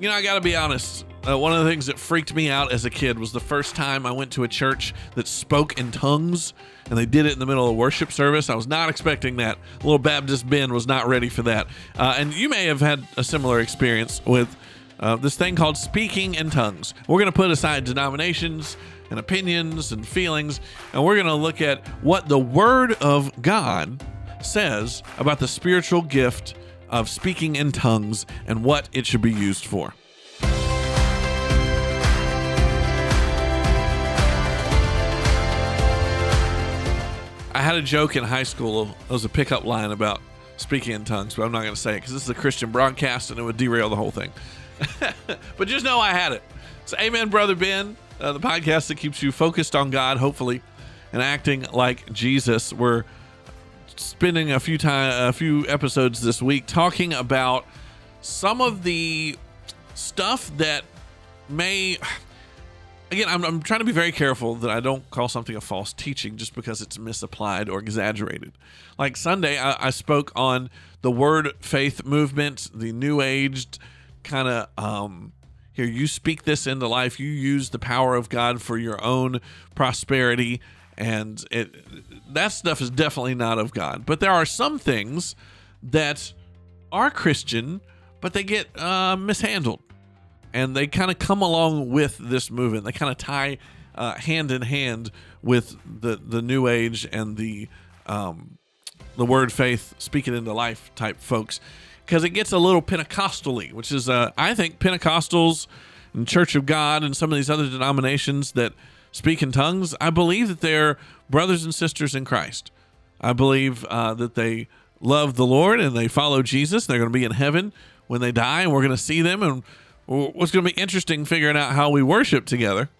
You know, I got to be honest. Uh, one of the things that freaked me out as a kid was the first time I went to a church that spoke in tongues and they did it in the middle of worship service. I was not expecting that. Little Baptist Ben was not ready for that. Uh, and you may have had a similar experience with uh, this thing called speaking in tongues. We're going to put aside denominations and opinions and feelings, and we're going to look at what the Word of God says about the spiritual gift of speaking in tongues and what it should be used for. I had a joke in high school. It was a pickup line about speaking in tongues, but I'm not going to say it because this is a Christian broadcast and it would derail the whole thing. but just know I had it. So, Amen, Brother Ben, uh, the podcast that keeps you focused on God, hopefully, and acting like Jesus. We're spending a few time, a few episodes this week talking about some of the stuff that may again, I'm, I'm trying to be very careful that I don't call something a false teaching just because it's misapplied or exaggerated. Like Sunday, I, I spoke on the word faith movement, the new aged kind of um, here, you speak this into life, you use the power of God for your own prosperity. And it that stuff is definitely not of God. But there are some things that are Christian, but they get uh, mishandled and they kind of come along with this movement. They kind of tie uh, hand in hand with the the New Age and the um, the Word Faith, speaking into life type folks, because it gets a little Pentecostally, which is uh, I think Pentecostals and Church of God and some of these other denominations that speak in tongues. I believe that they're brothers and sisters in Christ. I believe uh, that they love the Lord and they follow Jesus. They're going to be in heaven when they die, and we're going to see them and what's going to be interesting figuring out how we worship together.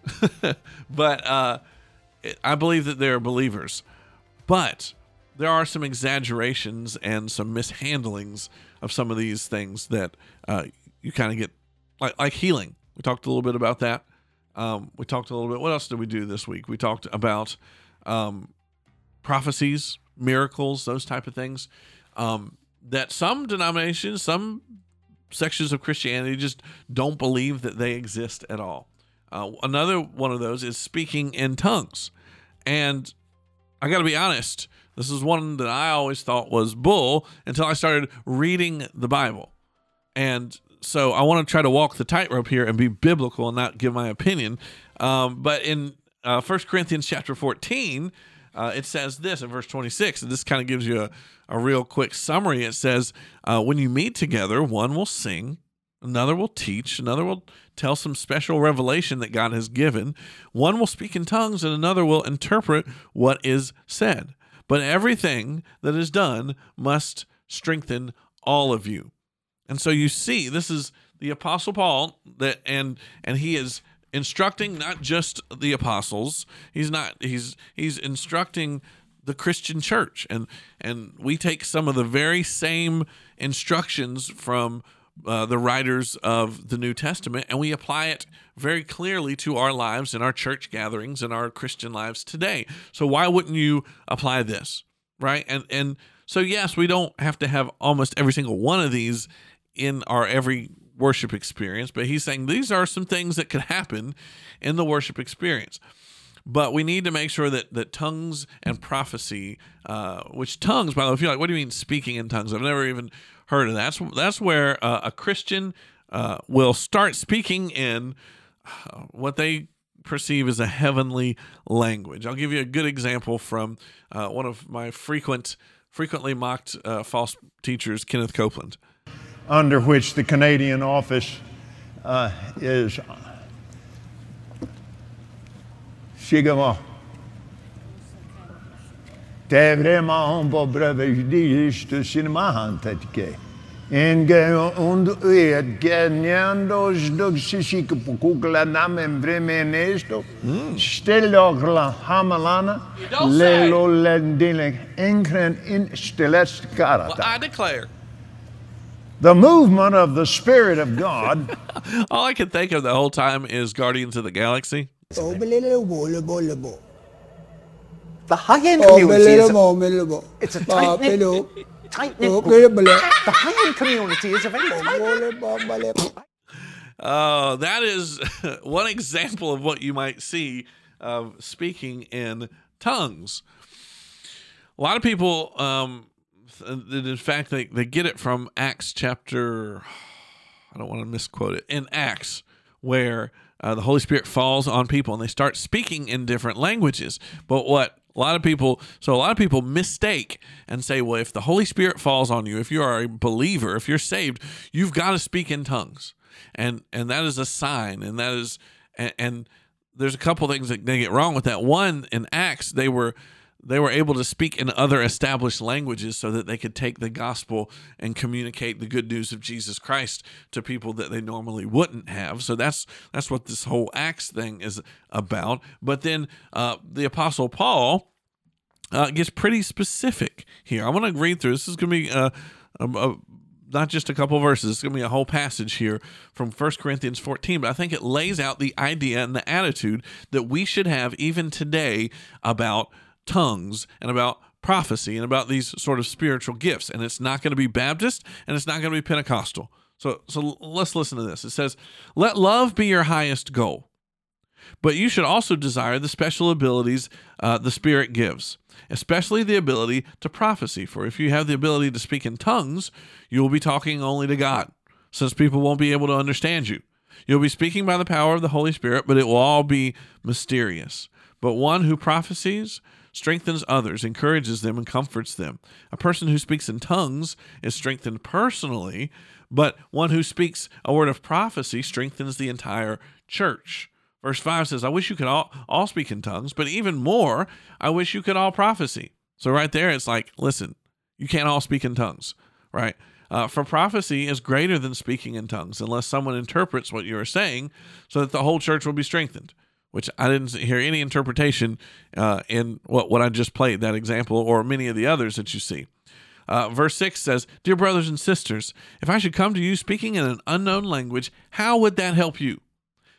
but uh, I believe that they're believers. But there are some exaggerations and some mishandlings of some of these things that uh, you kind of get, like, like healing. We talked a little bit about that. Um, we talked a little bit. What else did we do this week? We talked about um, prophecies, miracles, those type of things. Um, that some denominations, some sections of Christianity just don't believe that they exist at all. Uh, another one of those is speaking in tongues. And I got to be honest, this is one that I always thought was bull until I started reading the Bible. And so I want to try to walk the tightrope here and be biblical and not give my opinion. Um, but in uh, 1 Corinthians chapter 14, uh, it says this in verse 26, and this kind of gives you a, a real quick summary. It says, uh, When you meet together, one will sing, another will teach, another will tell some special revelation that God has given, one will speak in tongues, and another will interpret what is said. But everything that is done must strengthen all of you. And so you see, this is the Apostle Paul that and and he is instructing not just the apostles he's not he's he's instructing the christian church. And and we take some of the very same instructions from uh, the writers of the new testament and we apply it very clearly to our lives and our church gatherings and our christian lives today. So why wouldn't you apply this right? And and so yes we don't have to have almost every single one of these in our every worship experience, but he's saying these are some things that could happen in the worship experience. But we need to make sure that, that tongues and prophecy, uh, which tongues, by the way, if you're like, what do you mean speaking in tongues? I've never even heard of that. That's, that's where uh, a Christian uh, will start speaking in uh, what they perceive as a heavenly language. I'll give you a good example from uh, one of my frequent, frequently mocked uh, false teachers, Kenneth Copeland under which the Canadian office uh, is Shigama. Det vraiment pas brevet to sinemahan tetke. En und et geniando sdog sishik pukukla namen vremen esto. Stellogla hamalana. Lelo lendile enkren in stelest karata. Well, I declare the movement of the Spirit of God. All I can think of the whole time is Guardians of the Galaxy. The high end community is a, it's a tight knit, tight knit. The high end community is a very tight. Uh, that is one example of what you might see of speaking in tongues. A lot of people, um, in fact, they, they get it from Acts chapter, I don't want to misquote it, in Acts, where uh, the Holy Spirit falls on people and they start speaking in different languages. But what a lot of people, so a lot of people mistake and say, well, if the Holy Spirit falls on you, if you are a believer, if you're saved, you've got to speak in tongues, and and that is a sign, and that is, and, and there's a couple things that they get wrong with that. One in Acts, they were they were able to speak in other established languages so that they could take the gospel and communicate the good news of Jesus Christ to people that they normally wouldn't have. So that's that's what this whole Acts thing is about. But then uh, the Apostle Paul uh, gets pretty specific here. I want to read through. This is going to be uh, a, a, not just a couple verses. It's going to be a whole passage here from 1 Corinthians 14, but I think it lays out the idea and the attitude that we should have even today about tongues and about prophecy and about these sort of spiritual gifts. And it's not going to be Baptist and it's not going to be Pentecostal. So, so let's listen to this. It says, Let love be your highest goal, but you should also desire the special abilities uh, the Spirit gives, especially the ability to prophecy. For if you have the ability to speak in tongues, you will be talking only to God, since people won't be able to understand you. You'll be speaking by the power of the Holy Spirit, but it will all be mysterious. But one who prophesies strengthens others, encourages them, and comforts them. A person who speaks in tongues is strengthened personally, but one who speaks a word of prophecy strengthens the entire church. Verse 5 says, I wish you could all, all speak in tongues, but even more, I wish you could all prophecy. So, right there, it's like, listen, you can't all speak in tongues, right? Uh, for prophecy is greater than speaking in tongues unless someone interprets what you are saying so that the whole church will be strengthened which I didn't hear any interpretation uh, in what, what I just played, that example, or many of the others that you see. Uh, verse 6 says, Dear brothers and sisters, if I should come to you speaking in an unknown language, how would that help you?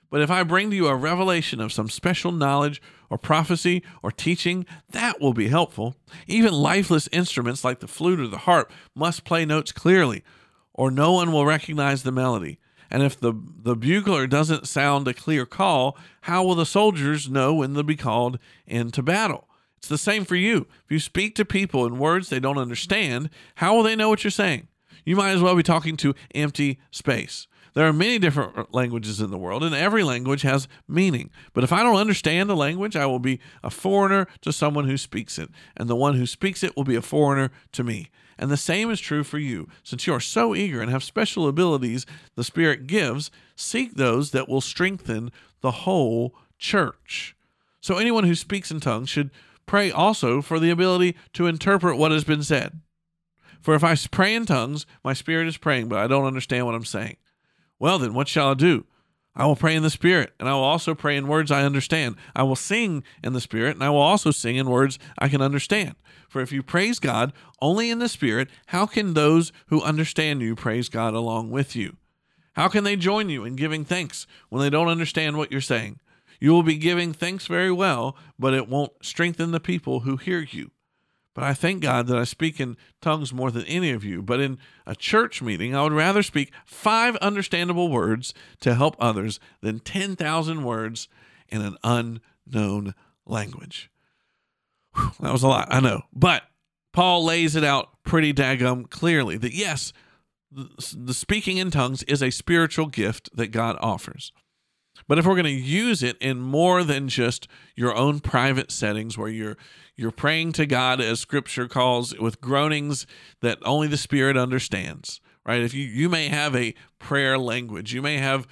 But if I bring to you a revelation of some special knowledge or prophecy or teaching, that will be helpful. Even lifeless instruments like the flute or the harp must play notes clearly, or no one will recognize the melody. And if the, the bugler doesn't sound a clear call, how will the soldiers know when to be called into battle? It's the same for you. If you speak to people in words they don't understand, how will they know what you're saying? You might as well be talking to empty space. There are many different languages in the world, and every language has meaning. But if I don't understand the language, I will be a foreigner to someone who speaks it, and the one who speaks it will be a foreigner to me. And the same is true for you. Since you are so eager and have special abilities the Spirit gives, seek those that will strengthen the whole church. So anyone who speaks in tongues should pray also for the ability to interpret what has been said. For if I pray in tongues, my spirit is praying, but I don't understand what I'm saying. Well, then, what shall I do? I will pray in the Spirit, and I will also pray in words I understand. I will sing in the Spirit, and I will also sing in words I can understand. For if you praise God only in the Spirit, how can those who understand you praise God along with you? How can they join you in giving thanks when they don't understand what you're saying? You will be giving thanks very well, but it won't strengthen the people who hear you. But I thank God that I speak in tongues more than any of you. But in a church meeting, I would rather speak five understandable words to help others than 10,000 words in an unknown language. Whew, that was a lot, I know. But Paul lays it out pretty daggum clearly that yes, the speaking in tongues is a spiritual gift that God offers. But if we're going to use it in more than just your own private settings where you're you're praying to God as scripture calls with groanings that only the spirit understands, right? If you you may have a prayer language, you may have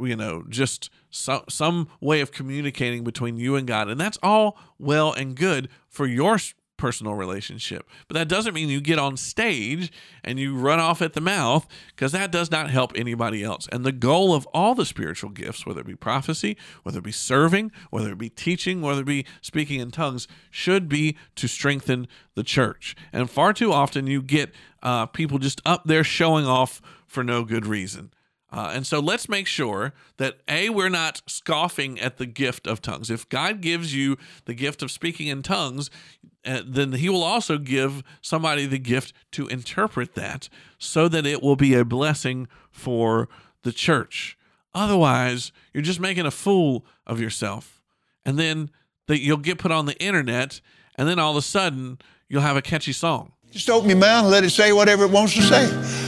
you know just some some way of communicating between you and God. And that's all well and good for your personal relationship. But that doesn't mean you get on stage and you run off at the mouth because that does not help anybody else. And the goal of all the spiritual gifts, whether it be prophecy, whether it be serving, whether it be teaching, whether it be speaking in tongues, should be to strengthen the church. And far too often you get uh, people just up there showing off for no good reason. Uh, and so let's make sure that A, we're not scoffing at the gift of tongues. If God gives you the gift of speaking in tongues, uh, then He will also give somebody the gift to interpret that so that it will be a blessing for the church. Otherwise, you're just making a fool of yourself. And then that you'll get put on the internet, and then all of a sudden you'll have a catchy song. Just open your mouth and let it say whatever it wants to say.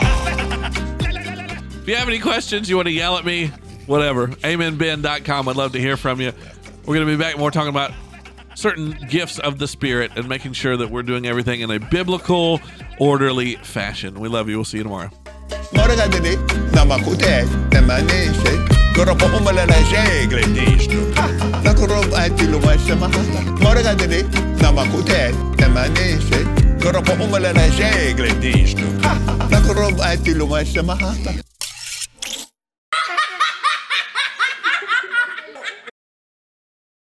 If you have any questions, you want to yell at me, whatever. AmenBen.com. I'd love to hear from you. We're going to be back more talking about certain gifts of the Spirit and making sure that we're doing everything in a biblical, orderly fashion. We love you. We'll see you tomorrow. Mikrofonulla läsee englannista. Mä kun on äiti lumassa mahata.